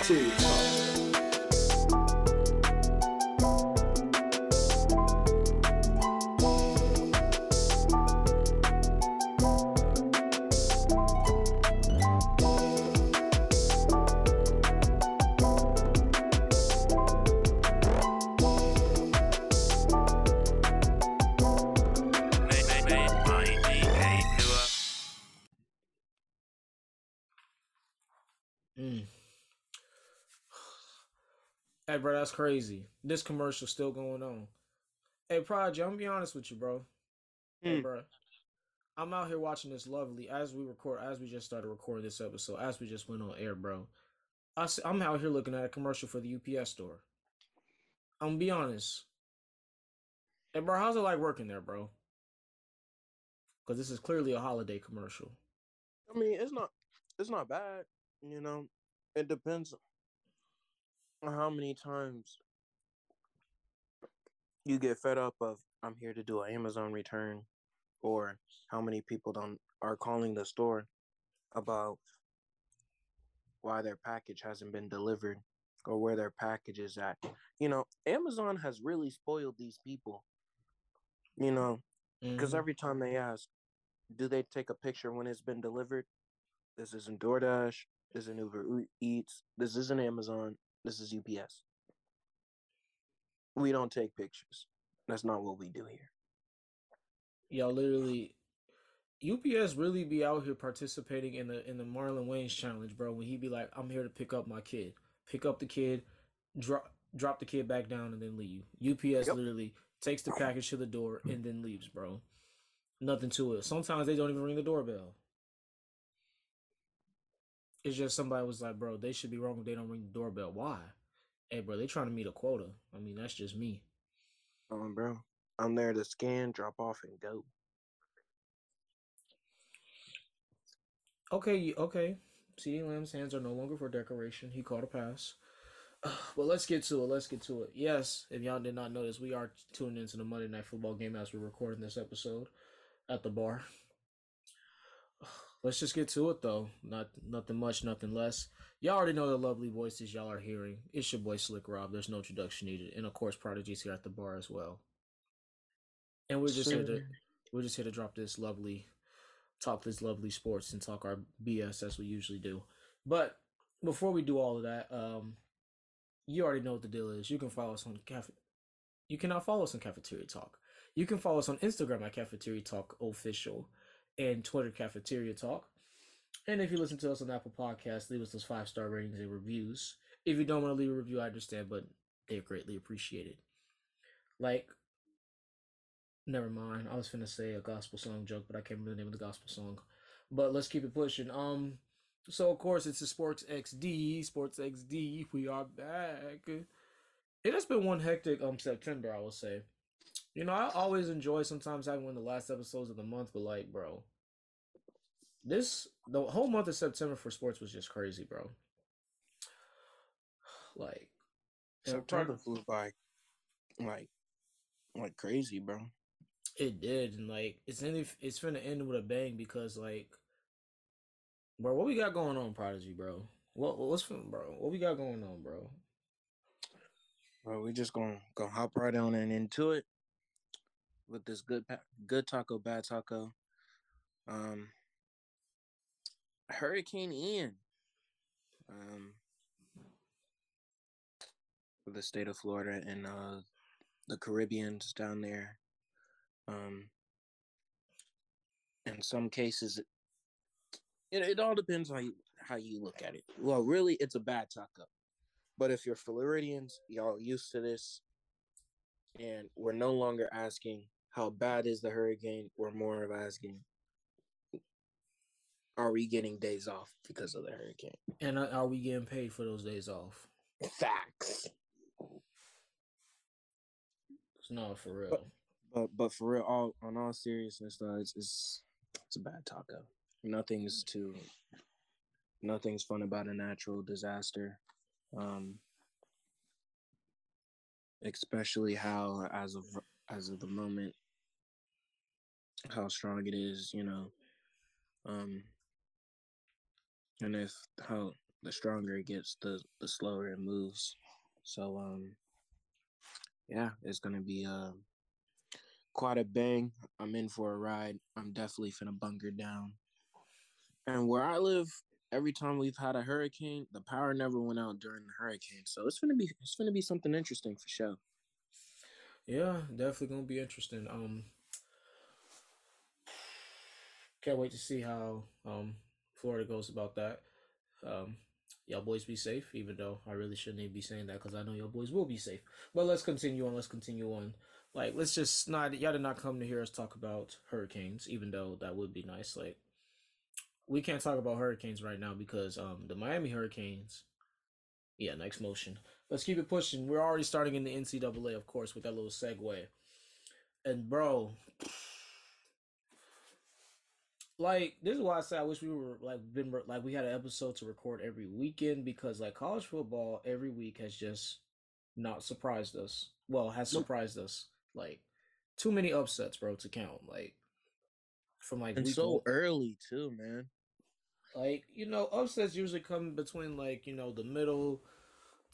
Talk. Bro, that's crazy. This commercial still going on. Hey, Prodigy, I'm gonna be honest with you, bro. Hey, Mm. bro. I'm out here watching this lovely as we record, as we just started recording this episode, as we just went on air, bro. I, am out here looking at a commercial for the UPS store. I'm gonna be honest. Hey, bro, how's it like working there, bro? Because this is clearly a holiday commercial. I mean, it's not it's not bad, you know. It depends how many times you get fed up of I'm here to do an Amazon return or how many people don't are calling the store about why their package hasn't been delivered or where their package is at. You know, Amazon has really spoiled these people. You know, because Mhm. every time they ask, do they take a picture when it's been delivered? This isn't DoorDash. This isn't Uber Eats. This isn't Amazon. This is UPS. We don't take pictures. That's not what we do here. Y'all literally UPS really be out here participating in the in the Marlon Wayans challenge, bro. When he be like, "I'm here to pick up my kid, pick up the kid, drop drop the kid back down, and then leave." UPS Yep. literally takes the package to the door and then leaves, bro. Nothing to it. Sometimes they don't even ring the doorbell. It's just somebody was like, "Bro, they should be wrong if they don't ring the doorbell." Why? Hey, bro, they trying to meet a quota. I mean, that's just me. Um, bro, I'm there to scan, drop off, and go. Okay, okay. CeeDee Lamb's hands are no longer for decoration. He caught a pass. But let's get to it. Let's get to it. Yes, if y'all did not notice, we are tuning into the Monday Night Football game as we're recording this episode at the bar. Let's just get to it though. Not nothing much, nothing less. Y'all already know the lovely voices y'all are hearing. It's your boy Slick Rob. There's no introduction needed, and of course, Prodigy's here at the bar as well. And we're just here to we're just here to drop this lovely talk this lovely sports and talk our BS as we usually do. But before we do all of that, um, you already know what the deal is. You can follow us on cafe. You cannot follow us on Cafeteria Talk. You can follow us on Instagram at Cafeteria Talk Official and Twitter Cafeteria Talk. And if you listen to us on Apple Podcasts, leave us those five star ratings and reviews. If you don't want to leave a review, I understand, but they're greatly appreciated. Like, never mind. I was gonna say a gospel song joke, but I can't remember the name of the gospel song. But let's keep it pushing. Um, so of course it's the Sports XD, Sports XD. We are back. It has been one hectic um September, I will say. You know, I always enjoy sometimes having one of the last episodes of the month, but like, bro, this the whole month of September for sports was just crazy, bro. Like, September flew by like like crazy, bro. It did, and like it's in it's finna end with a bang because like, bro, what we got going on, Prodigy, bro? What what's fin- bro? What we got going on, bro? Bro, we just gonna go hop right on and into it with this good good taco, bad taco. Um, Hurricane Ian. Um, for the state of Florida and uh the Caribbeans down there. Um, in some cases, it, it all depends on how you, how you look at it. Well, really, it's a bad taco. But if you're Floridians, y'all used to this, and we're no longer asking how bad is the hurricane. We're more of asking, are we getting days off because of the hurricane? And are- we getting paid for those days off? Facts. it's not for real. But but for real, all on all seriousness, though, it's it's, it's a bad taco. Nothing's too. Nothing's fun about a natural disaster. Um, especially how as of as of the moment how strong it is you know um and if how the stronger it gets, the the slower it moves. So um, yeah, it's gonna be uh quite a bang. I'm in for a ride. I'm definitely finna bunker down. And where I live, every time we've had a hurricane, the power never went out during the hurricane. So it's gonna be it's gonna be something interesting for sure. Yeah, definitely gonna be interesting. Um, can't wait to see how um Florida goes about that. Um, y'all boys be safe, even though I really shouldn't be saying that because I know y'all boys will be safe. But let's continue on. Let's continue on. Like, let's just not y'all did not come to hear us talk about hurricanes, even though that would be nice. Like, we can't talk about hurricanes right now because um the Miami Hurricanes. Yeah, next motion. Let's keep it pushing. We're already starting in the NCAA, of course, with that little segue. And bro, like this is why I say I wish we were like been like we had an episode to record every weekend because like college football every week has just not surprised us. Well, has Nope. surprised us. Like too many upsets, bro, to count. Like from like And so one- early too, man. like you know upsets usually come between like you know the middle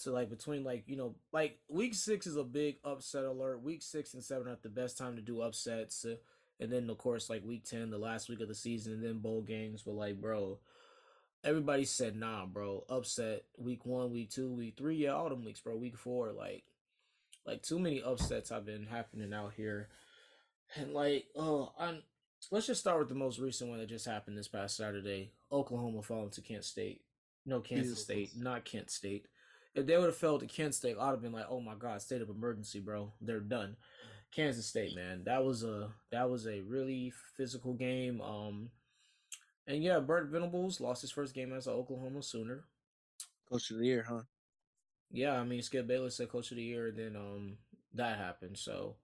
to like between like you know like week six is a big upset alert week six and seven are the best time to do upsets uh, and then of course like week 10 the last week of the season and then bowl games but like bro everybody said nah bro upset week one week two week three yeah all them weeks bro week four like like too many upsets have been happening out here and like oh i'm let's just start with the most recent one that just happened this past Saturday. Oklahoma falling to Kent State. No, Kansas Beautiful. State, not Kent State. If they would have fell to Kent State, I'd have been like, "Oh my God, state of emergency, bro. They're done." Kansas State, man, that was a that was a really physical game. Um, and yeah, Brent Venables lost his first game as an Oklahoma Sooner. Coach of the year, huh? Yeah, I mean Skip Bayless said Coach of the Year, and then um that happened. So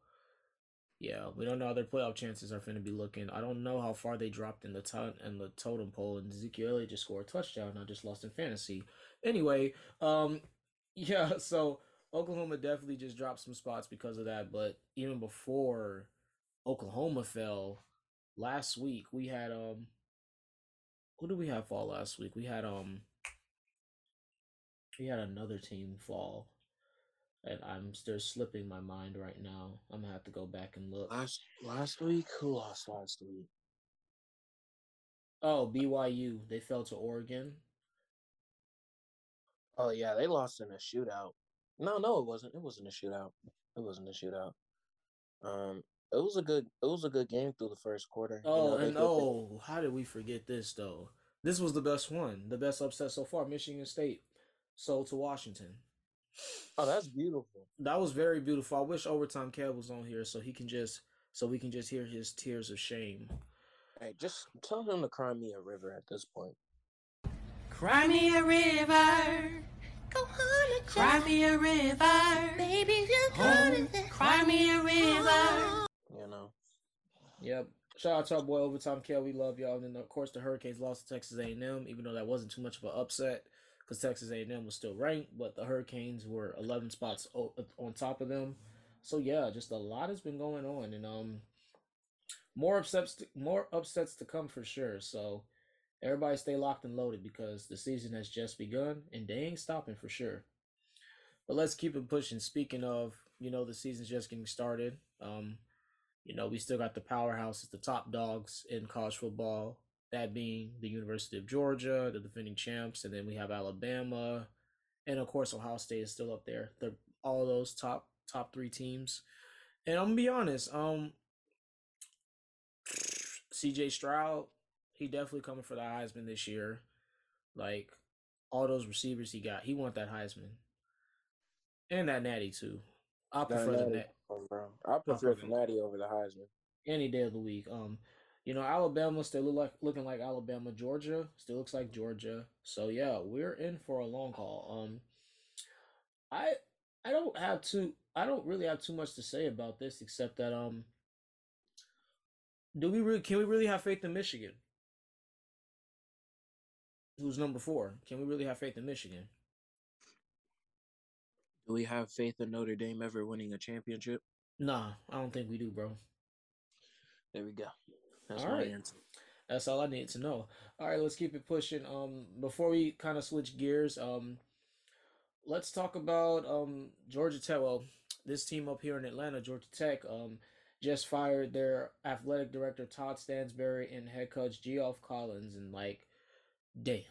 yeah, we don't know how their playoff chances are going to be looking. I don't know how far they dropped in the to- and the totem pole, and Ezekiel Elliott just scored a touchdown. I just lost in fantasy. Anyway, um, yeah, so Oklahoma definitely just dropped some spots because of that. But even before Oklahoma fell last week, we had um, who did we have fall last week? We had um, we had another team fall. And I'm still slipping my mind right now. I'm gonna have to go back and look. Last last week, who lost last week? Oh, BYU. They fell to Oregon. Oh yeah, they lost in a shootout. No, no, it wasn't. It wasn't a shootout. It wasn't a shootout. Um, it was a good. It was a good game through the first quarter. You Oh, know, and did- oh, how did we forget this though? This was the best one, the best upset so far. Michigan State sold to Washington. oh, that's beautiful. That was very beautiful. I wish overtime Kev was on here so he can just so we can just hear his tears of shame. Hey, just tell him to cry me a river at this point. Cry me a river. Go Cry me a river. Baby, you Oh, gonna cry me a river. You know. Yep. Shout out to our boy Overtime Kel. We love y'all. And then of course the Hurricanes lost to Texas A&M, even though that wasn't too much of an upset because Texas A&M was still ranked, but the Hurricanes were 11 spots on top of them. So yeah, just a lot has been going on, and um, more upsets, to, more upsets to come for sure. So everybody stay locked and loaded because the season has just begun, and they ain't stopping for sure. But let's keep it pushing. Speaking of, you know, the season's just getting started. Um, you know, we still got the powerhouses, the top dogs in college football, that being the University of Georgia, the defending champs, and then we have Alabama, and of course Ohio State is still up there. They're all those top top three teams. And I'm gonna be honest, um CJ Stroud, he definitely coming for the Heisman this year. Like all those receivers he got, he want that Heisman. And that natty too. I prefer the Natty, bro. I prefer prefer the Natty over the Heisman. any day of the week. Um, you know, Alabama still look like looking like Alabama. Georgia still looks like Georgia. So yeah, we're in for a long haul. Um, I I don't have too I don't really have too much to say about this except that um, do we really can we really have faith in Michigan? Who's number four? Can we really have faith in Michigan? Do we have faith in Notre Dame ever winning a championship? Nah, I don't think we do, bro. There we go. That's All my right. answer. That's all I need to know. All right, let's keep it pushing. Um, before we kind of switch gears, um, let's talk about um Georgia Tech. Well, this team up here in Atlanta, Georgia Tech, um, just fired their athletic director Todd Stansbury and head coach Geoff Collins, and like, damn.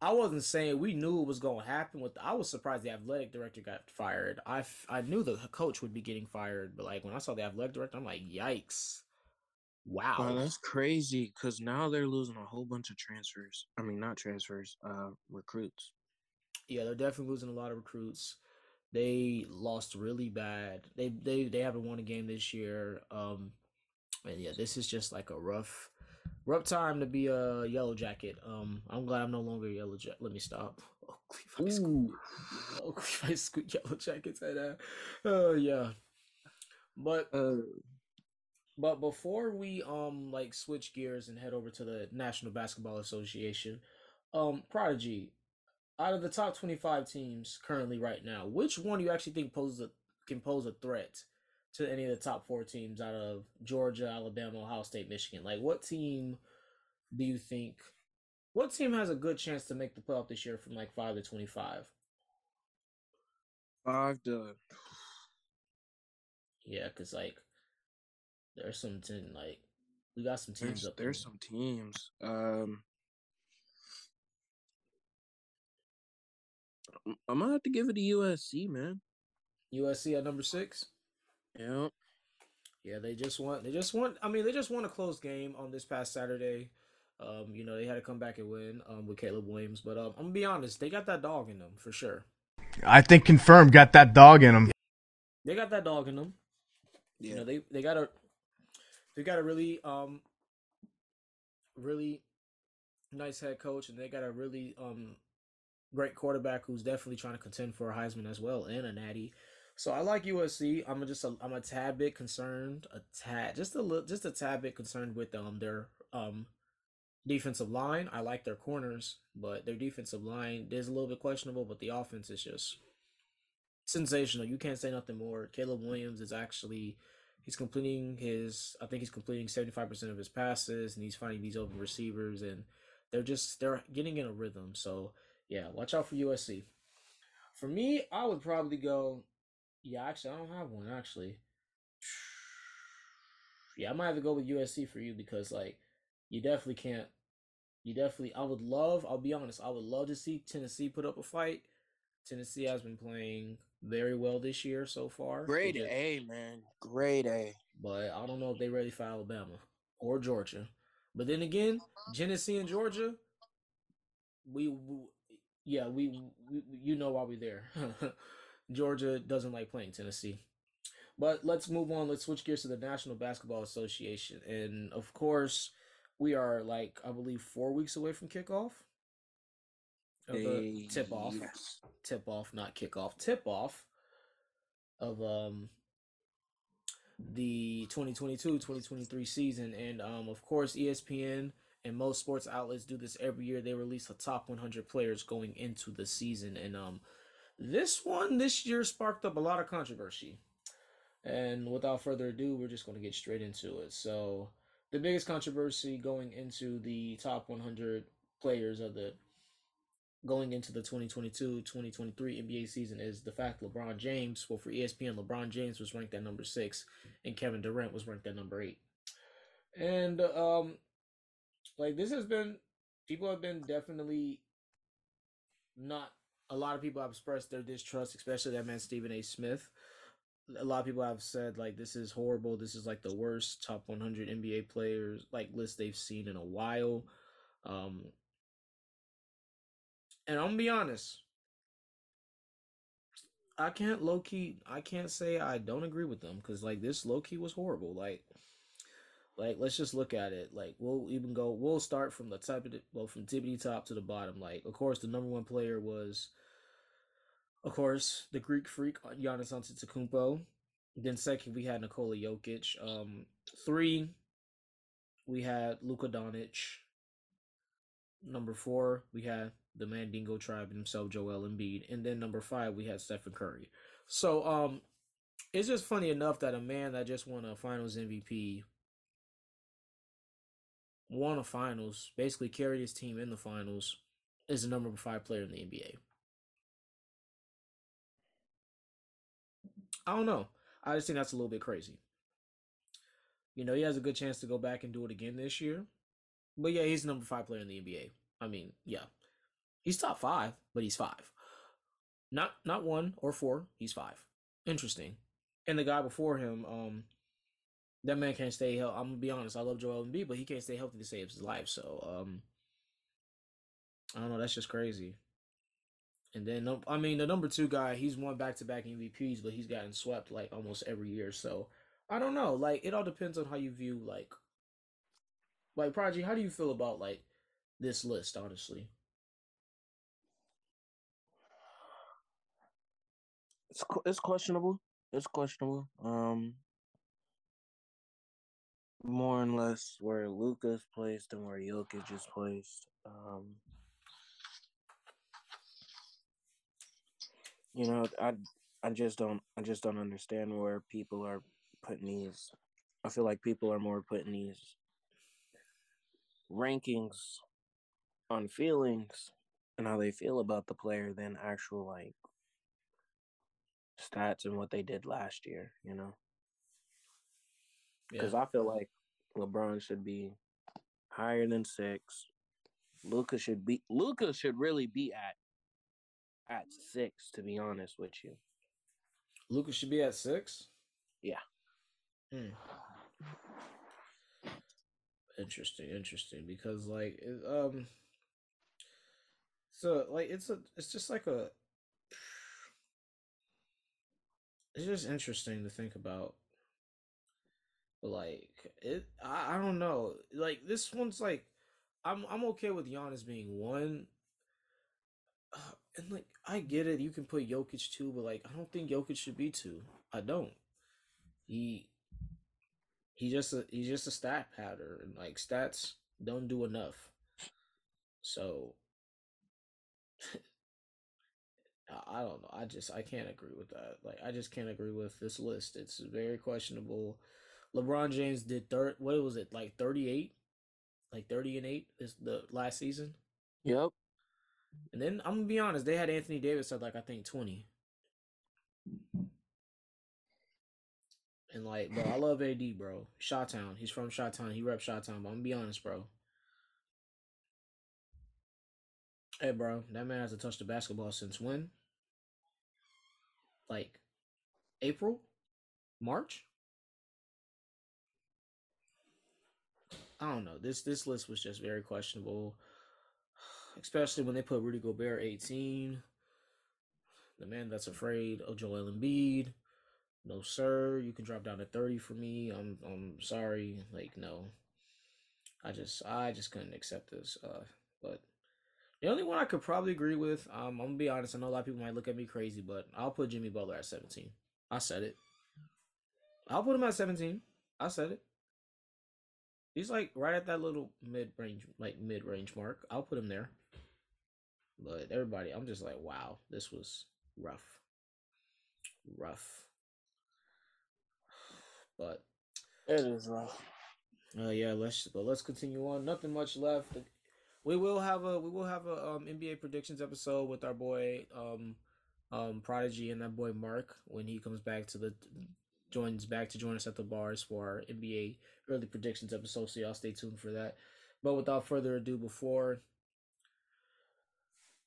I wasn't saying we knew it was going to happen. With I was surprised the athletic director got fired. I, I knew the coach would be getting fired, but like when I saw the athletic director, I'm like, yikes! Wow, Wow, that's crazy. Cause now they're losing a whole bunch of transfers. I mean, not transfers, uh, recruits. yeah, they're definitely losing a lot of recruits. They lost really bad. They they they haven't won a game this year. Um, and yeah, this is just like a rough, rough time to be a yellow jacket. Um, I'm glad I'm no longer a yellow jacket. Let me stop. Oakley High School. Oakley High School yellow jackets at that. Oh yeah, but Uh, But before we um like switch gears and head over to the National Basketball Association, um Prodigy, out of the top twenty five teams currently right now, which one do you actually think poses a can pose a threat to any of the top four teams out of Georgia, Alabama, Ohio State, Michigan? Like what team do you think what team has a good chance to make the playoff this year from like five to twenty five? to Yeah, because like there's some team like we got some teams there's, up there's some teams. Um, I'm- I'm gonna have to give it to USC, man. USC at number six. Yeah. Yeah, they just want they just want I mean they just won a close game on this past Saturday. Um, you know, they had to come back and win um with Caleb Williams, but um I'm gonna be honest, they got that dog in them for sure. I think confirmed got that dog in them. They got that dog in them. You know, they they got a they got a really um really nice head coach and they got a really um great quarterback who's definitely trying to contend for a Heisman as well and a Natty. So I like USC. I'm just a, I'm a tad bit concerned, a tad just a little just a tad bit concerned with um their um defensive line. I like their corners, but their defensive line is a little bit questionable, but the offense is just sensational. You can't say nothing more. Caleb Williams is actually he's completing his I think he's completing 75% of his passes and he's finding these open receivers and they're just they're getting in a rhythm. So, yeah, watch out for USC. For me, I would probably go yeah, actually I don't have one actually. Yeah, I might have to go with USC for you because like you definitely can't you definitely I would love, I'll be honest, I would love to see Tennessee put up a fight. Tennessee has been playing very well this year so far. Great just- A, man. Great A. but I don't know if they're ready for Alabama or Georgia. But then again, Tennessee and Georgia, we, we yeah, we, we you know why we're there. Georgia doesn't like playing Tennessee. But let's move on. Let's switch gears to the National Basketball Association, and of course, we are like I believe four weeks away from kickoff. Tip off yes. tip off, not kickoff, tip off of um the 2022-2023 season and um of course ESPN and most sports outlets do this every year they release the top 100 players going into the season and um this one this year sparked up a lot of controversy and without further ado we're just going to get straight into it so the biggest controversy going into the top 100 players of the going into the 2022-2023 NBA season is the fact LeBron James, well for ESPN, LeBron James was ranked at number 6 and Kevin Durant was ranked at number 8. And um like this has been people have been definitely not a lot of people have expressed their distrust, especially that man Stephen A. Smith. A lot of people have said like this is horrible. This is like the worst top 100 NBA players like list they've seen in a while. Um, and I'm gonna be honest. I can't low key. I can't say I don't agree with them because like this low key was horrible. Like, like let's just look at it. Like we'll even go. We'll start from the top of the well from tippity top to the bottom. Like of course the number one player was, of course the Greek freak uh, Giannis Antetokounmpo. Then second we had Nikola Jokic. Um, three we had Luka Doncic. Number four, we had the Mandingo tribe himself, Joel Embiid, and then number five, we had Stephen Curry. So, um, it's just funny enough that a man that just won a Finals MVP won a finals, basically carried his team in the finals, is the number five player in the NBA. I don't know. I just think that's a little bit crazy. You know, he has a good chance to go back and do it again this year. But yeah, he's the number five player in the NBA. I mean, yeah. He's top five, but he's five. Not not one or four, he's five. Interesting. And the guy before him, um, that man can't stay healthy. I'm gonna be honest, I love Joel Embiid, but he can't stay healthy to save his life. So um I don't know, that's just crazy. And then I mean the number two guy, he's won back to back MVPs, but he's gotten swept like almost every year. So I don't know. Like it all depends on how you view like like Prodigy, how do you feel about like this list, honestly? It's it's questionable. It's questionable. Um, more and less where Luka's placed and where Jokic is placed. Um, you know, I I just don't I just don't understand where people are putting these. I feel like people are more putting these rankings on feelings and how they feel about the player than actual like stats and what they did last year, you know? Because I feel like LeBron should be higher than six. Luka should be Luka should really be at at six, to be honest with you. Lucas should be at six. Yeah. Hmm. Interesting, interesting. Because like, it, um, so like it's a, it's just like a, it's just interesting to think about. Like it, I, I don't know. Like this one's like, I'm I'm okay with Giannis being one. Uh, and like I get it, you can put Jokic two, but like I don't think Jokic should be two. I don't. He he just a he's just a stat pattern. and Like stats don't do enough. So I- I don't know. I just I can't agree with that. Like I just can't agree with this list. It's very questionable. LeBron James did third. What was it like thirty eight? Like thirty and eight is the last season. Yep. And then I'm gonna be honest, they had Anthony Davis at like I think twenty. And like, bro, I love AD, bro. Shot Town. He's from Shot Town. He rep Shot Town. But I'm gonna be honest, bro. Hey, bro, that man hasn't touched the basketball since when? Like April, March. I don't know. This this list was just very questionable, especially when they put Rudy Gobert 18. The man that's afraid of Joel Embiid. No, sir. You can drop down to 30 for me. I'm I'm sorry. Like, no. I just I just couldn't accept this. Uh but the only one I could probably agree with, um, I'm gonna be honest, I know a lot of people might look at me crazy, but I'll put Jimmy Butler at 17. I said it. I'll put him at 17. I said it. He's like right at that little mid range, like mid range mark. I'll put him there. But everybody, I'm just like, wow, this was rough. Rough. But It is rough. uh yeah, let's but let's continue on. Nothing much left. We will have a we will have a um NBA predictions episode with our boy um um Prodigy and that boy Mark when he comes back to the joins back to join us at the bars for our NBA early predictions episode. So y'all stay tuned for that. But without further ado, before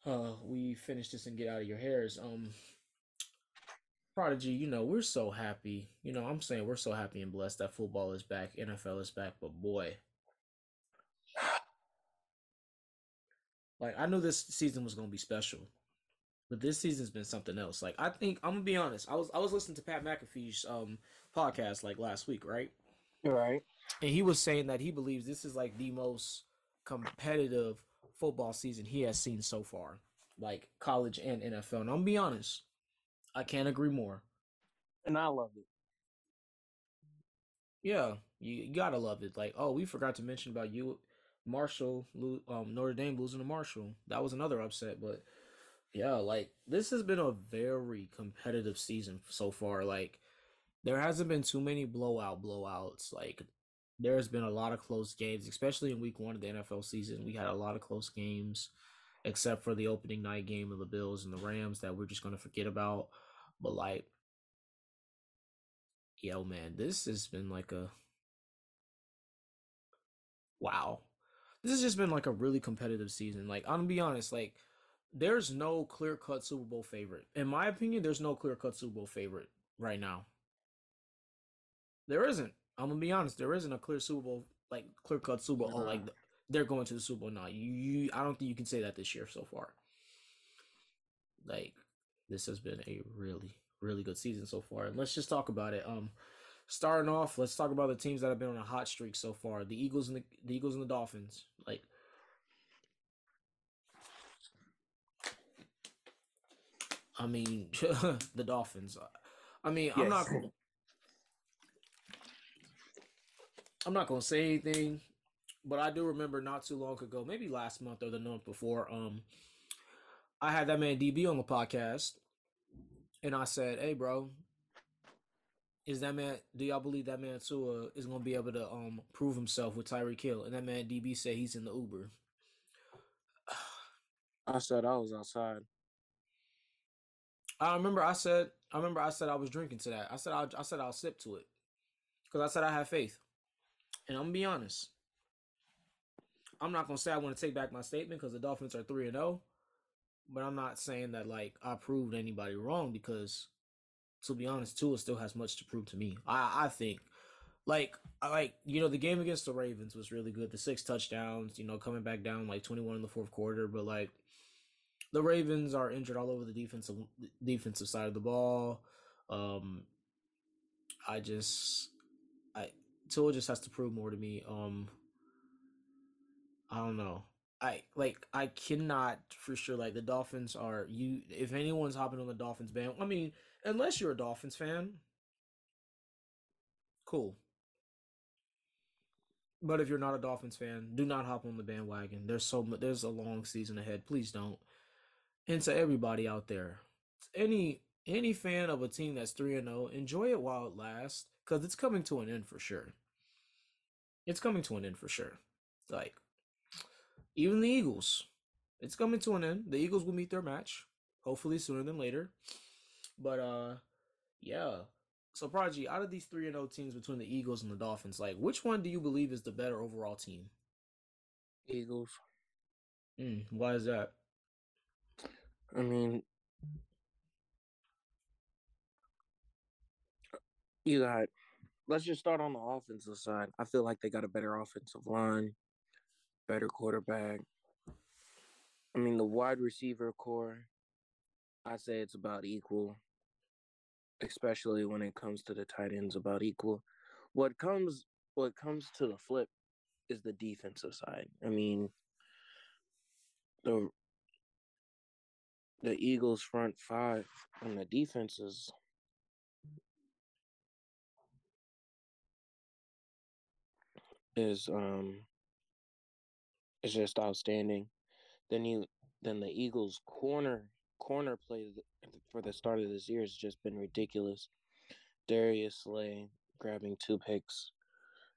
uh we finish this and get out of your hairs, um Prodigy, you know, we're so happy. You know, I'm saying we're so happy and blessed that football is back, NFL is back, but boy. Like I knew this season was gonna be special. But this season's been something else. Like I think I'm gonna be honest. I was I was listening to Pat McAfee's um podcast like last week, right? Right. And he was saying that he believes this is like the most competitive football season he has seen so far. Like college and NFL. And I'm gonna be honest, I can't agree more. And I love it. Yeah, you, you gotta love it. Like, oh, we forgot to mention about you, Marshall, um, Notre Dame losing to Marshall. That was another upset, but yeah, like this has been a very competitive season so far. Like, there hasn't been too many blowout blowouts. Like, there's been a lot of close games, especially in week one of the NFL season. We had a lot of close games, except for the opening night game of the Bills and the Rams that we're just gonna forget about. But like, yo, man, this has been like a wow. This has just been like a really competitive season. Like, I'm gonna be honest, like, there's no clear cut Super Bowl favorite. In my opinion, there's no clear cut Super Bowl favorite right now. There isn't. I'm gonna be honest. There isn't a clear Super Bowl like clear cut Super Bowl. Like they're going to the Super Bowl now. You, you, I don't think you can say that this year so far. Like this has been a really, really good season so far. And let's just talk about it. Um, starting off, let's talk about the teams that have been on a hot streak so far. The Eagles and the, the Eagles and the Dolphins. Like I mean, the Dolphins. I mean, I'm not. Gonna, I'm not gonna say anything, but I do remember not too long ago, maybe last month or the month before. Um, I had that man DB on the podcast, and I said, "Hey, bro, is that man? Do y'all believe that man Tua is gonna be able to um prove himself with Tyreek Hill?" And that man DB said he's in the Uber. I said I was outside. I remember I said I remember I said I was drinking to that. I said I, I said I'll sip to it because I said I have faith, and I'm gonna be honest. I'm not gonna say I want to take back my statement because the Dolphins are three and zero, but I'm not saying that like I proved anybody wrong because, to be honest, Tua still has much to prove to me. I I think, like I like you know the game against the Ravens was really good. The six touchdowns, you know, coming back down like 21 in the fourth quarter, but like the Ravens are injured all over the defensive defensive side of the ball. Um, I just, I Tua just has to prove more to me. Um, I don't know. I like I cannot for sure. Like the Dolphins are you. If anyone's hopping on the Dolphins band, I mean, unless you're a Dolphins fan, cool. But if you're not a Dolphins fan, do not hop on the bandwagon. There's so. There's a long season ahead. Please don't and to everybody out there. Any any fan of a team that's 3 and 0 enjoy it while it lasts cuz it's coming to an end for sure. It's coming to an end for sure. Like even the eagles it's coming to an end. The eagles will meet their match hopefully sooner than later. But uh yeah. So prodigy out of these 3 and 0 teams between the eagles and the dolphins like which one do you believe is the better overall team? Eagles. mm, why is that I mean, you got. Let's just start on the offensive side. I feel like they got a better offensive line, better quarterback. I mean, the wide receiver core, I say it's about equal, especially when it comes to the tight ends. About equal. What comes, what comes to the flip, is the defensive side. I mean, the the Eagles front five on the defense is um is just outstanding. Then you then the Eagles corner corner play for the start of this year has just been ridiculous. Darius Slay grabbing two picks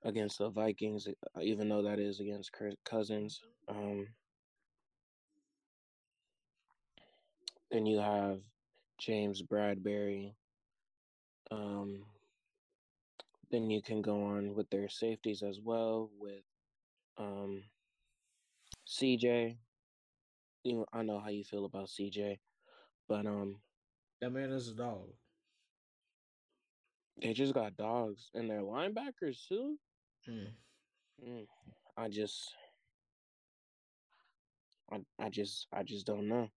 against the Vikings, uh, even though that is against Cousins. Um, then you have James Bradberry. Um, then you can go on with their safeties as well with um, CJ. You know, I know how you feel about CJ, but um, that man is a dog they just got dogs and their linebackers too. Mm. Mm, I just, I, I just, I just don't know.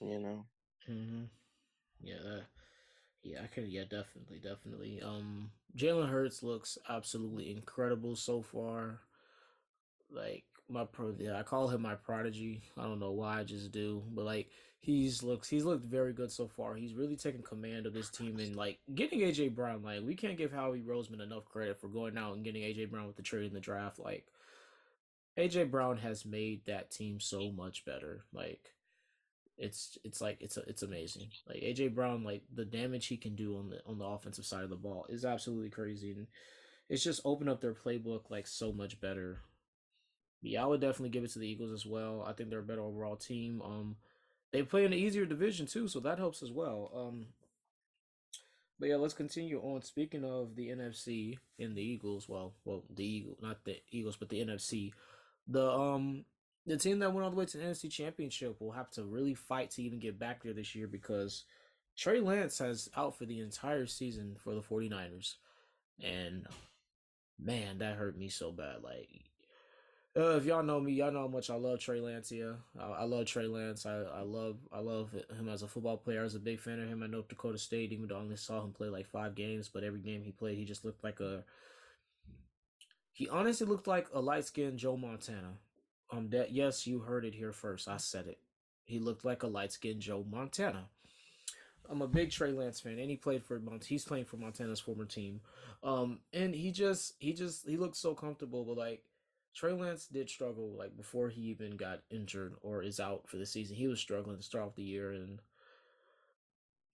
You know, Mm-hmm. Yeah, that, yeah, I can. Yeah, definitely, definitely. Um, Jalen Hurts looks absolutely incredible so far. Like my pro, yeah, I call him my prodigy. I don't know why, I just do, but like he's looks, he's looked very good so far. He's really taken command of this team and like getting AJ Brown. Like we can't give Howie Roseman enough credit for going out and getting AJ Brown with the trade in the draft. Like AJ Brown has made that team so much better. Like it's it's like it's it's amazing. Like AJ Brown, like the damage he can do on the on the offensive side of the ball is absolutely crazy. And it's just opened up their playbook like so much better. Yeah, I would definitely give it to the Eagles as well. I think they're a better overall team. Um, they play in an easier division too, so that helps as well. Um, but yeah, let's continue on. Speaking of the NFC and the Eagles, well, well, the Eagle, not the Eagles, but the NFC. The um the team that went all the way to the NFC Championship will have to really fight to even get back there this year because Trey Lance has out for the entire season for the 49ers. And man, that hurt me so bad. Like uh, if y'all know me, y'all know how much I love Trey Lance. Yeah, I, I love Trey Lance. I, I love I love him as a football player. I was a big fan of him at North Dakota State, even though I only saw him play like five games. But every game he played, he just looked like a. He honestly looked like a light skinned Joe Montana. Um, that yes, you heard it here first. I said it. He looked like a light skinned Joe Montana. I'm a big Trey Lance fan, and he played for Mont. He's playing for Montana's former team. Um, and he just he just he looked so comfortable, but like Trey Lance did struggle like before he even got injured or is out for the season. He was struggling to start off the year and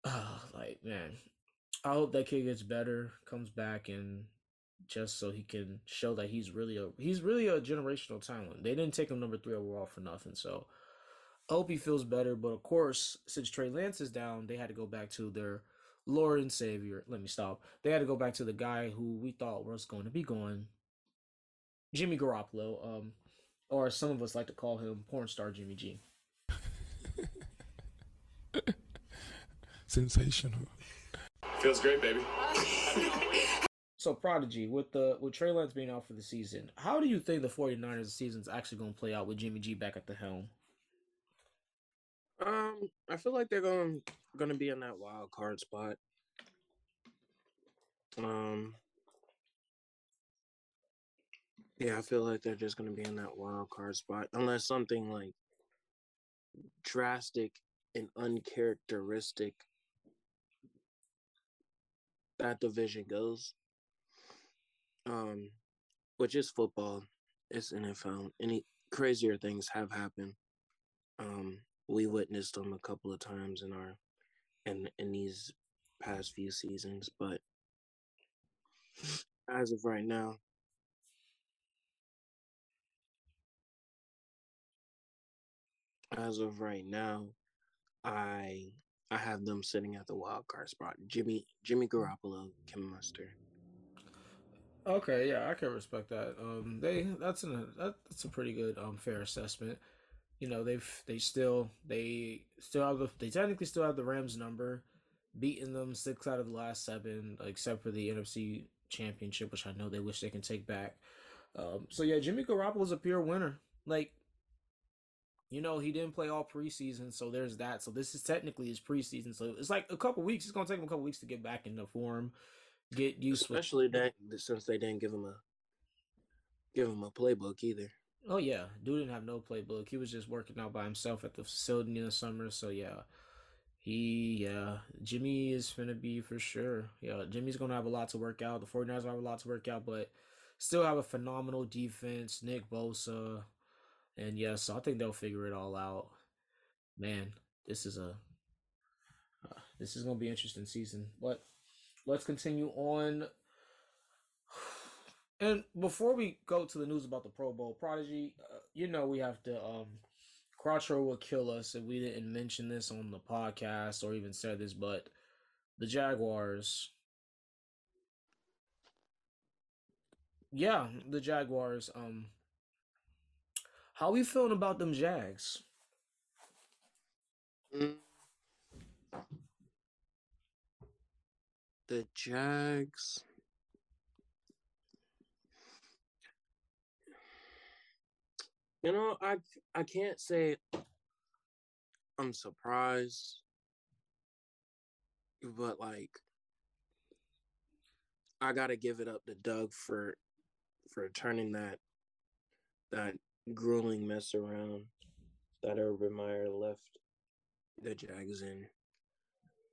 uh, like man, I hope that kid gets better, comes back and just so he can show that he's really a he's really a generational talent. They didn't take him number 3 overall for nothing. So I hope he feels better, but of course, since Trey Lance is down, they had to go back to their Lord and Savior. Let me stop. They had to go back to the guy who we thought was going to be going Jimmy Garoppolo, um, or some of us like to call him porn star Jimmy G. Sensational. Feels great, baby. So Prodigy, with the with Trey Lance being out for the season, how do you think the 49ers season is actually going to play out with Jimmy G back at the helm? Um, I feel like they're going going to be in that wild card spot. Um, yeah, I feel like they're just going to be in that wild card spot unless something like drastic and uncharacteristic that division goes. Um, which is football, it's NFL. Any crazier things have happened. Um, we witnessed them a couple of times in our in in these past few seasons, but as of right now, as of right now, I I have them sitting at the wild card spot. Jimmy Jimmy Garoppolo, Kim Muster. Okay, yeah, I can respect that. Um, they that's an that's a pretty good um fair assessment. You know, they've they still they still have the they technically still have the Rams number, beating them six out of the last seven, except for the NFC Championship, which I know they wish they can take back. Um, so yeah, Jimmy Garoppolo's a pure winner. Like, you know, he didn't play all preseason, so there's that. So this is technically his preseason. So it's like a couple weeks. It's gonna take him a couple weeks to get back into form, get used Especially that since they didn't give him a give him a playbook either. Oh yeah, dude didn't have no playbook. He was just working out by himself at the facility in the summer. So yeah, he yeah, Jimmy is gonna be for sure. Yeah, Jimmy's gonna have a lot to work out. The 49ers will have a lot to work out, but still have a phenomenal defense. Nick Bosa, and yeah, so I think they'll figure it all out. Man, this is a uh, this is gonna be an interesting season. But let's continue on. And before we go to the news about the Pro Bowl, Prodigy, uh, you know we have to. um Crotcher will kill us if we didn't mention this on the podcast or even said this, but the Jaguars. Yeah, the Jaguars. Um, how we feeling about them Jags? Mm. The Jags. You know, I I can't say I'm surprised, but like I gotta give it up to Doug for for turning that that grueling mess around that Urban Meyer left the Jags in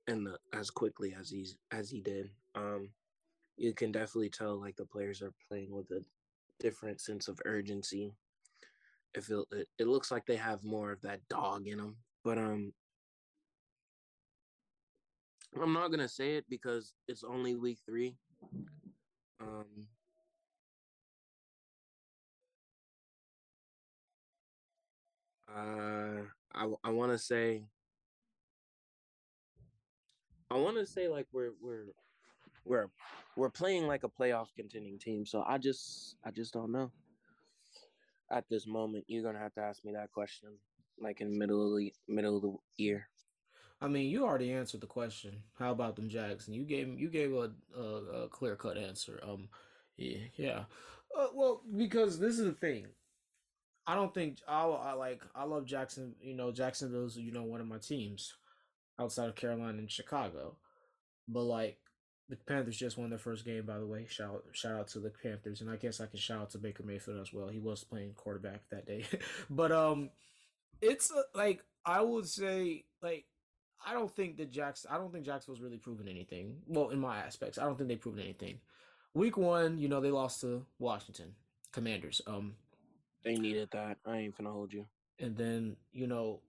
and the, as quickly as he's as he did. Um, you can definitely tell like the players are playing with a different sense of urgency. It it, it looks like they have more of that dog in them. But um, I'm not gonna say it because it's only week three. Um, uh, I I want to say I want to say like we're we're we're we're playing like a playoff contending team. So I just I just don't know. At this moment, you're gonna have to ask me that question, like in middle of the middle of the year. I mean, you already answered the question. How about them Jackson? You gave you gave a, a, a clear cut answer. Um, yeah, yeah. Uh, well, because this is the thing. I don't think I, I like. I love Jackson. You know, Jacksonville's you know one of my teams outside of Carolina and Chicago. But like the Panthers just won their first game, by the way. Shout shout out to the Panthers, and I guess I can shout out to Baker Mayfield as well. He was playing quarterback that day, but um, it's uh, like I would say like I don't think that Jackson. I don't think Jacksonville's really proven anything. Well, in my aspects, I don't think they've proven anything. Week one, you know, they lost to Washington Commanders. Um, They needed that. I ain't gonna hold you. and then you know,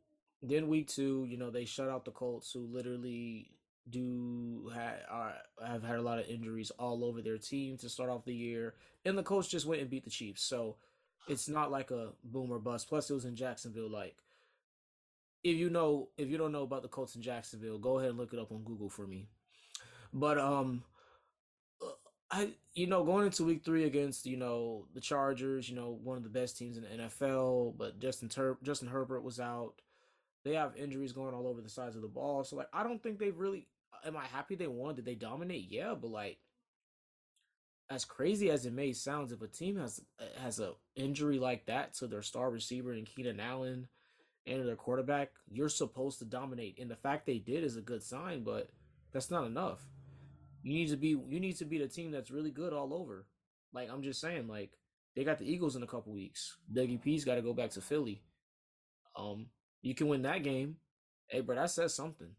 then week two, you know, they shut out the Colts, who literally do ha- are, have had a lot of injuries all over their team to start off the year, and the Colts just went and beat the Chiefs. So it's not like a boom or bust. Plus, it was in Jacksonville. Like, if you know, if you don't know about the Colts in Jacksonville, go ahead and look it up on Google for me. But um, uh, I you know going into week three against you know the Chargers, you know one of the best teams in the NFL, but Justin Tur- Justin Herbert was out. They have injuries going all over the sides of the ball, so like I don't think they've really. Am I happy they won? Did they dominate? Yeah, but like as crazy as it may sound, if a team has has a injury like that to their star receiver and Keenan Allen and their quarterback, you're supposed to dominate. And the fact they did is a good sign, but that's not enough. You need to be you need to be the team that's really good all over. Like I'm just saying, like they got the Eagles in a couple weeks. Dougie P's got to go back to Philly. Um, you can win that game. Hey, bro, that says something.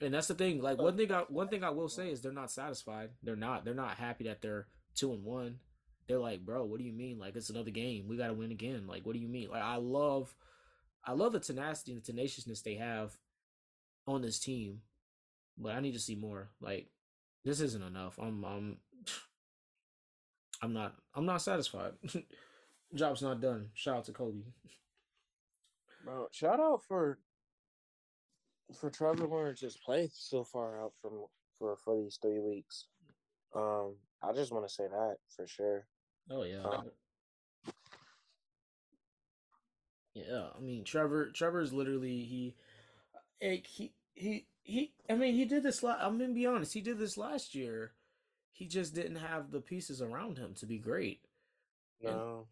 And that's the thing. Like one thing, I one thing I will say is they're not satisfied. They're not. They're not happy that they're two and one. They're like, bro, what do you mean? Like it's another game. We got to win again. Like what do you mean? Like I love, I love the tenacity and the tenaciousness they have on this team, but I need to see more. Like this isn't enough. I'm I'm I'm not I'm not satisfied. Job's not done. Shout out to Kobe. Bro, shout out for for Trevor Lawrence's play so far out from for for these three weeks. Um, I just want to say that for sure. Oh yeah. Uh, yeah, I mean Trevor Trevor is literally he like he he he I mean he did this la- I'm gonna be honest, he did this last year. He just didn't have the pieces around him to be great. No,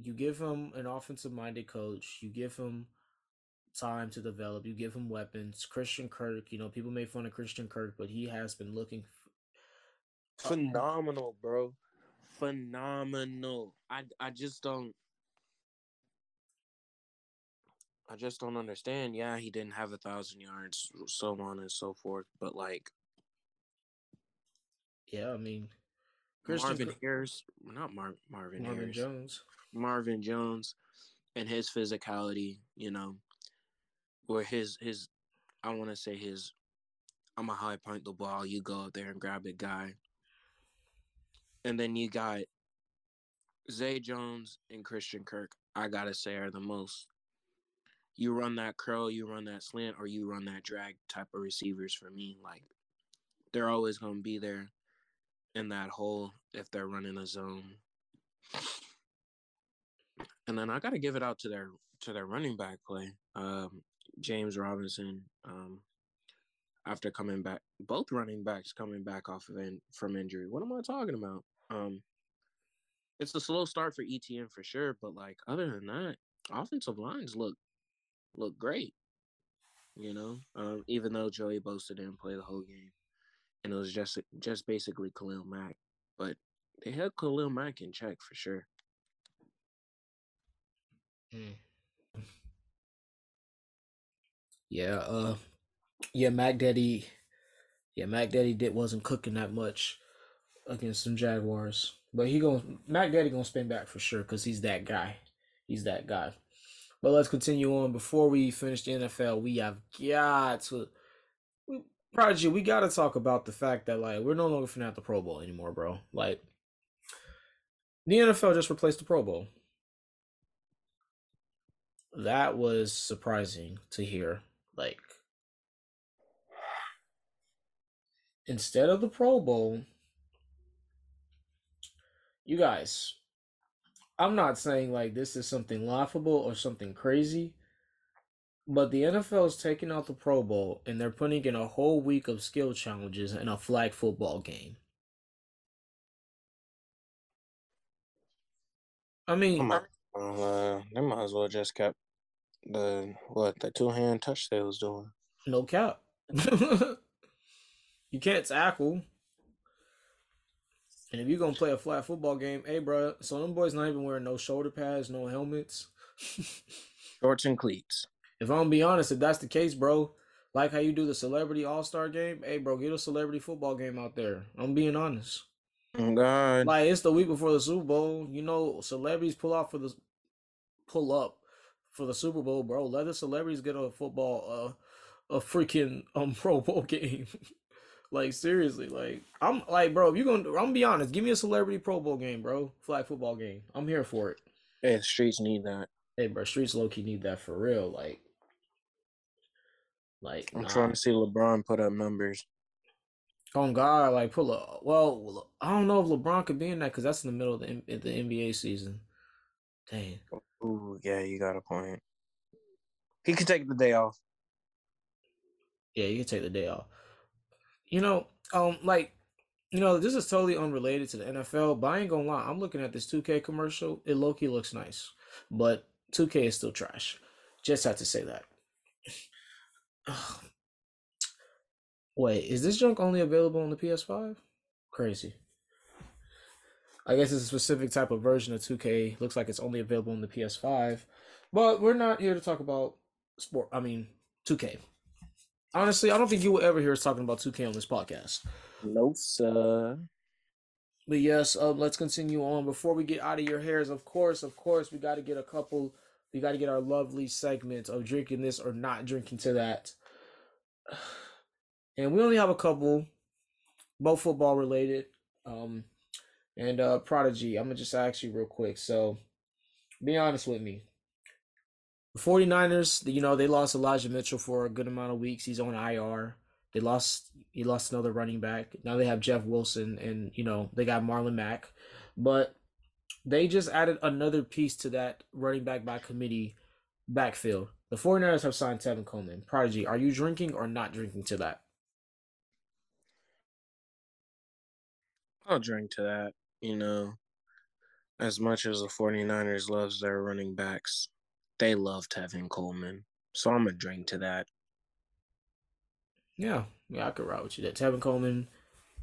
You give him an offensive minded coach, you give him time to develop, you give him weapons. Christian Kirk, you know, people make fun of Christian Kirk, but he has been looking f- uh, phenomenal, bro. Phenomenal. I I just don't. I just don't understand. Yeah, he didn't have a thousand yards, so on and so forth. But like yeah, I mean Christian Marvin Kirk- Harris, not Mar- Marvin, Marvin Harris, Jones. Marvin Jones, and his physicality. You know, or his his, I want to say his. I'm a high point the ball. You go up there and grab it, guy. And then you got Zay Jones and Christian Kirk. I gotta say are the most. You run that curl, you run that slant, or you run that drag type of receivers for me. Like they're always gonna be there in that hole if they're running a zone. And then I gotta give it out to their to their running back play. Um, James Robinson. Um, after coming back, both running backs coming back off of in, from injury. What am I talking about? Um, it's a slow start for ETN for sure, but like other than that, offensive lines look look great. You know, um, even though Joey Bosa didn't play the whole game, and it was just just basically Khalil Mack, but they held Khalil Mack in check for sure. Mm. Yeah, uh yeah, Mac Daddy yeah, Mac Daddy did wasn't cooking that much against some Jaguars. But he going Mac Daddy gonna spin back for sure because he's that guy. He's that guy. But let's continue on. Before we finish the NFL, we have got to we Prodigy, we gotta talk about the fact that like we're no longer finna have the Pro Bowl anymore, bro. Like the NFL just replaced the Pro Bowl. that was surprising to hear. Like, instead of the Pro Bowl, you guys, I'm not saying like this is something laughable or something crazy, but the NFL is taking out the Pro Bowl and they're putting in a whole week of skill challenges in a flag football game. I mean, They might, uh, they might as well just kept the what the two hand touch they was doing. no cap. you can't tackle. And if you're gonna play a flat football game, hey, bro, so them boys not even wearing no shoulder pads, no helmets. Shorts and cleats. If I'm gonna be honest, if that's the case, bro, like how you do the celebrity all star game, hey, bro, get a celebrity football game out there. I'm being honest. Oh, God, Like it's the week before the Super Bowl. You know, celebrities pull out for the pull up for the Super Bowl, bro. Let the celebrities get a football, uh, a freaking um Pro Bowl game. like seriously, like I'm like, bro, if you gonna, I'm gonna be honest. Give me a celebrity Pro Bowl game, bro. Flag football game. I'm here for it. hey, streets need that. Hey, bro, streets low key need that for real. Like, like I'm nah. trying to see LeBron put up numbers. On God, like pull up. Well, I don't know if LeBron could be in that because that's in the middle of the, M- the NBA season. Dang. Ooh, yeah, you got a point. He could take the day off. Yeah, you can take the day off. You know, um, like, you know, this is totally unrelated to the NFL, but I ain't gonna lie. I'm looking at this 2K commercial. It low key looks nice, but 2K is still trash. Just have to say that. Wait, is this junk only available on the PS5? Crazy. I guess it's a specific type of version of 2K. Looks like it's only available on the PS5. But we're not here to talk about sport. I mean, 2K. Honestly, I don't think you will ever hear us talking about 2K on this podcast. No, sir. But yes, um, let's continue on. Before we get out of your hairs, of course, of course, we got to get a couple. We got to get our lovely segment of drinking this or not drinking to that. And we only have a couple, both football related. Um, and uh, Prodigy, I'm gonna just ask you real quick. So, be honest with me. The 49ers, you know, they lost Elijah Mitchell for a good amount of weeks. He's on IR. They lost he lost another running back. Now they have Jeff Wilson and you know, they got Marlon Mack. But they just added another piece to that running back by committee backfield. The 49ers have signed Tevin Coleman. Prodigy, are you drinking or not drinking to that? I'll drink to that. You know, as much as the 49ers loves their running backs, they love Tevin Coleman. So I'm going to drink to that. Yeah, yeah, I could ride with you. That Tevin Coleman,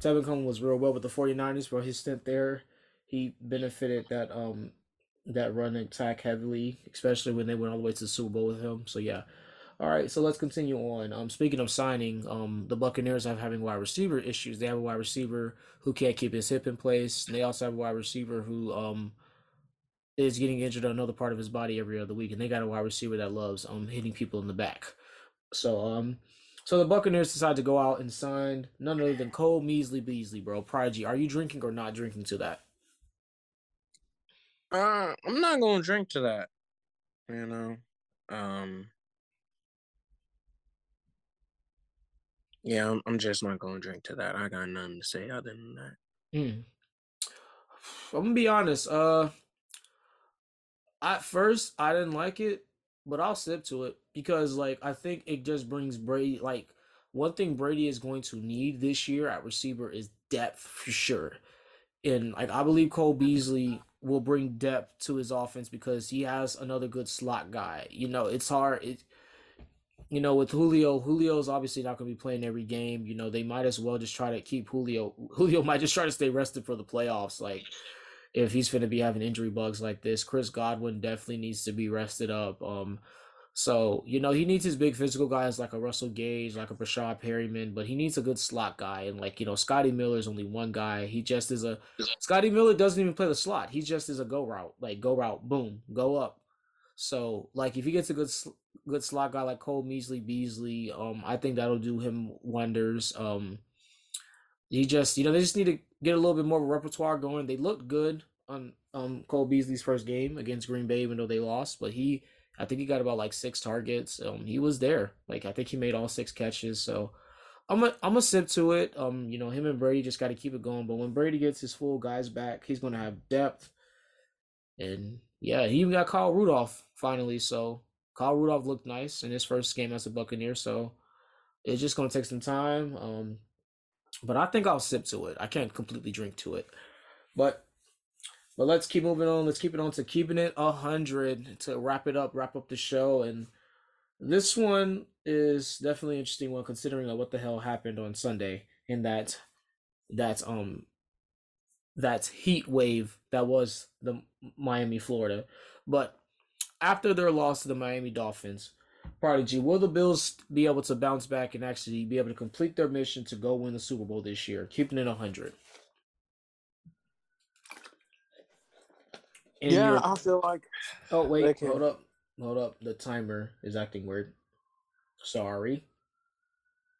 Tevin Coleman was real well with the 49ers for his stint there. He benefited that um that run attack heavily, especially when they went all the way to the Super Bowl with him. So yeah. All right, so let's continue on. Um, speaking of signing, um, the Buccaneers are having wide receiver issues. They have a wide receiver who can't keep his hip in place. They also have a wide receiver who um is getting injured on another part of his body every other week, and they got a wide receiver that loves um hitting people in the back. So um, so the Buccaneers decided to go out and sign none other than Cole Measley Beasley, bro. Prodigy, are you drinking or not drinking to that? Uh, I'm not going to drink to that. You know, um, yeah, I'm, I'm just not going to drink to that. I got nothing to say other than that. Hmm. I'm gonna be honest. Uh, at first I didn't like it, but I'll sip to it because, like, I think it just brings Brady. Like, one thing Brady is going to need this year at receiver is depth for sure, and like I believe Cole Beasley will bring depth to his offense because he has another good slot guy. You know, it's hard. It, you know, with Julio, Julio's obviously not going to be playing every game. You know, they might as well just try to keep Julio. Julio might just try to stay rested for the playoffs. Like, if he's going to be having injury bugs like this, Chris Godwin definitely needs to be rested up. Um, so you know he needs his big physical guys like a Russell Gage, like a Breshad Perryman, but he needs a good slot guy. And like you know, Scotty Miller is only one guy. He just is a Scotty Miller doesn't even play the slot. He just is a go route, like go route, boom, go up. So like if he gets a good good slot guy like Cole Measley Beasley, um, I think that'll do him wonders. Um, he just you know they just need to get a little bit more repertoire going. They looked good on um Cole Beasley's first game against Green Bay, even though they lost, but he I think he got about like six targets. Um, he was there. Like I think he made all six catches. So I'm a I'm a sip to it. Um, you know, him and Brady just got to keep it going. But when Brady gets his full guys back, he's gonna have depth. And yeah, he even got Kyle Rudolph finally. So Kyle Rudolph looked nice in his first game as a Buccaneer. So it's just gonna take some time. Um, but I think I'll sip to it. I can't completely drink to it. But but let's keep moving on. Let's keep it on to keeping it a hundred to wrap it up, wrap up the show. And this one is definitely interesting one considering like what the hell happened on Sunday in that that um that heat wave that was the Miami, Florida. But after their loss to the Miami Dolphins, Prodigy, will the Bills be able to bounce back and actually be able to complete their mission to go win the Super Bowl this year, keeping it 100? And yeah, I feel like Oh wait, hold up, hold up. The timer is acting weird. Sorry,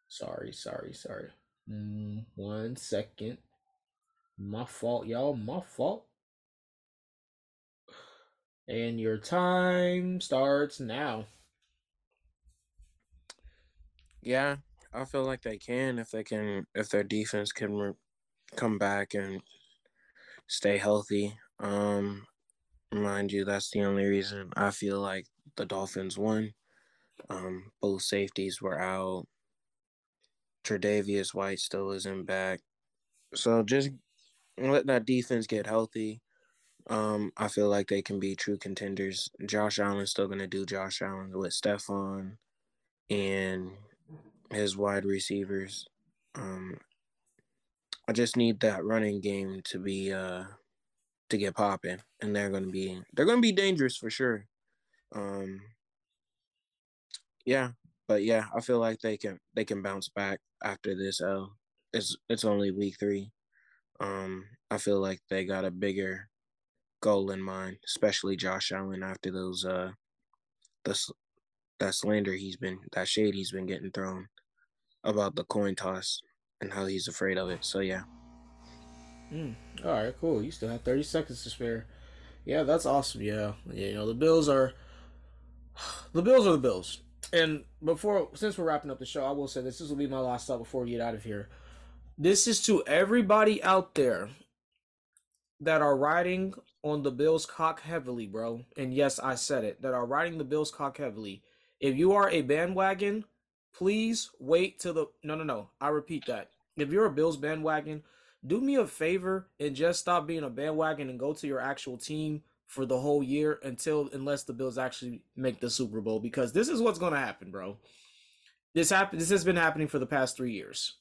sorry, sorry, sorry. Mm, one second. My fault, y'all. My fault. And your time starts now. Yeah, I feel like they can if they can if their defense can re- come back and stay healthy. Um, mind you, that's the only reason I feel like the Dolphins won. Um, both safeties were out. Tre'Davious White still isn't back, so just let that defense get healthy. Um, I feel like they can be true contenders. Josh Allen's still gonna do Josh Allen with Stefon and his wide receivers. Um, I just need that running game to be uh to get popping, and they're gonna be they're gonna be dangerous for sure. Um, yeah, but yeah, I feel like they can they can bounce back after this L. It's it's only week three. Um, I feel like they got a bigger goal in mind, especially Josh Allen after those uh the that slander he's been that shade he's been getting thrown about the coin toss and how he's afraid of it. So yeah. Mm, all right, cool. You still have 30 seconds to spare. Yeah, that's awesome. Yeah. yeah, you know, the Bills are the Bills are the Bills. And before since we're wrapping up the show, I will say this this will be my last thought before we get out of here. This is to everybody out there that are riding on the Bills cock heavily, bro. And yes, I said it, that are riding the Bills cock heavily. If you are a bandwagon, please wait till the no no no. I repeat that. If you're a Bills bandwagon, do me a favor and just stop being a bandwagon and go to your actual team for the whole year until unless the Bills actually make the Super Bowl because this is what's going to happen, bro. This happen this has been happening for the past 3 years.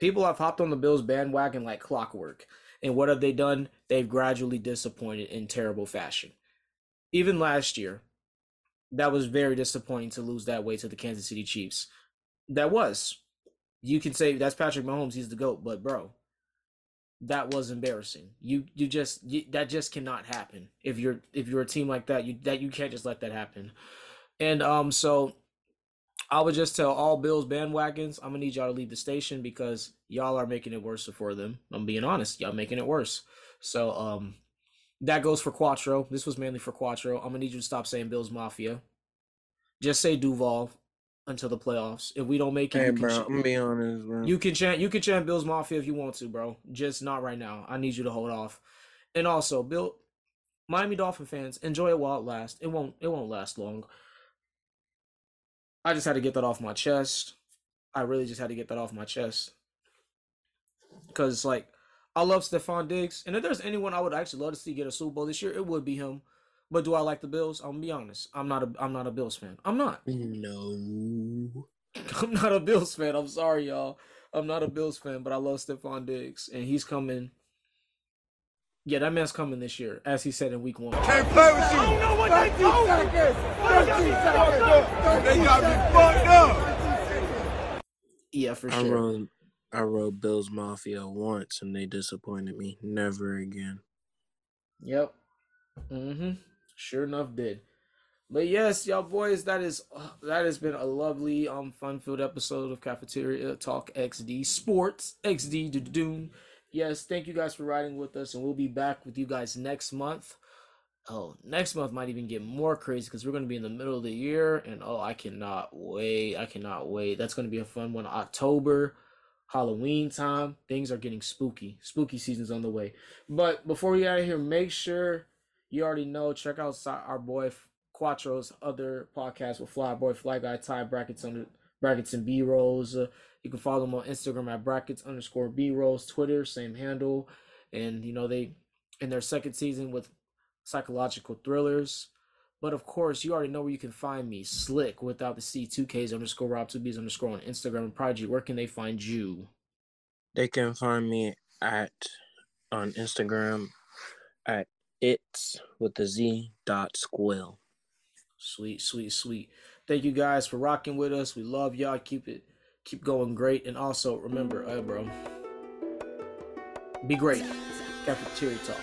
People have hopped on the Bills bandwagon like clockwork. And what have they done? They've gradually disappointed in terrible fashion. Even last year, that was very disappointing to lose that way to the Kansas City Chiefs. That was. You can say that's Patrick Mahomes, he's the GOAT, but bro, that was embarrassing. You you just you, that just cannot happen. If you're if you're a team like that, you that you can't just let that happen. And um so I would just tell all Bills bandwagons, I'm gonna need y'all to leave the station because y'all are making it worse for them. I'm being honest, y'all making it worse. So um that goes for Quattro. This was mainly for Quattro. I'm gonna need you to stop saying Bills Mafia. Just say Duval until the playoffs. If we don't make it, Hey you can bro, ch- I'm be honest, bro. you can chant you can chant Bills Mafia if you want to, bro. Just not right now. I need you to hold off. And also, Bill Miami Dolphin fans, enjoy it while it lasts. It won't it won't last long. I just had to get that off my chest. I really just had to get that off my chest. Cause like I love Stefon Diggs. And if there's anyone I would actually love to see get a Super Bowl this year, it would be him. But do I like the Bills? I'm gonna be honest. I'm not a I'm not a Bills fan. I'm not. no. I'm not a Bills fan. I'm sorry, y'all. I'm not a Bills fan, but I love Stefon Diggs, and he's coming. Yeah, that man's coming this year, as he said in week one. Can't play with you. I don't know what they do. They got me fucked up. Yeah, for I sure. rode I rode Bills Mafia once and they disappointed me. Never again. Yep. Mm-hmm. Sure enough, did. But yes, y'all boys, that is uh, that has been a lovely, um, fun-filled episode of Cafeteria Talk XD Sports XD Doom. Yes, thank you guys for riding with us, and we'll be back with you guys next month. Oh, next month might even get more crazy because we're going to be in the middle of the year, and oh, I cannot wait! I cannot wait. That's going to be a fun one. October, Halloween time. Things are getting spooky. Spooky season's on the way. But before we get out of here, make sure you already know. Check out our boy Quattro's other podcast with Fly Boy, Fly Guy, Ty Brackets under brackets and B rolls. Uh, you can follow them on Instagram at brackets underscore B rolls. Twitter, same handle. And you know they in their second season with psychological thrillers. But of course, you already know where you can find me, Slick, without the C, 2Ks underscore Rob 2Bs underscore on Instagram and Prodigy. Where can they find you? They can find me at on Instagram at it's with the Z dot squill. Sweet, sweet, sweet. Thank you guys for rocking with us. We love y'all. Keep it, keep going great. And also remember, uh, bro, be great. Cafeteria talk.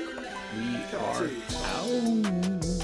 We are out.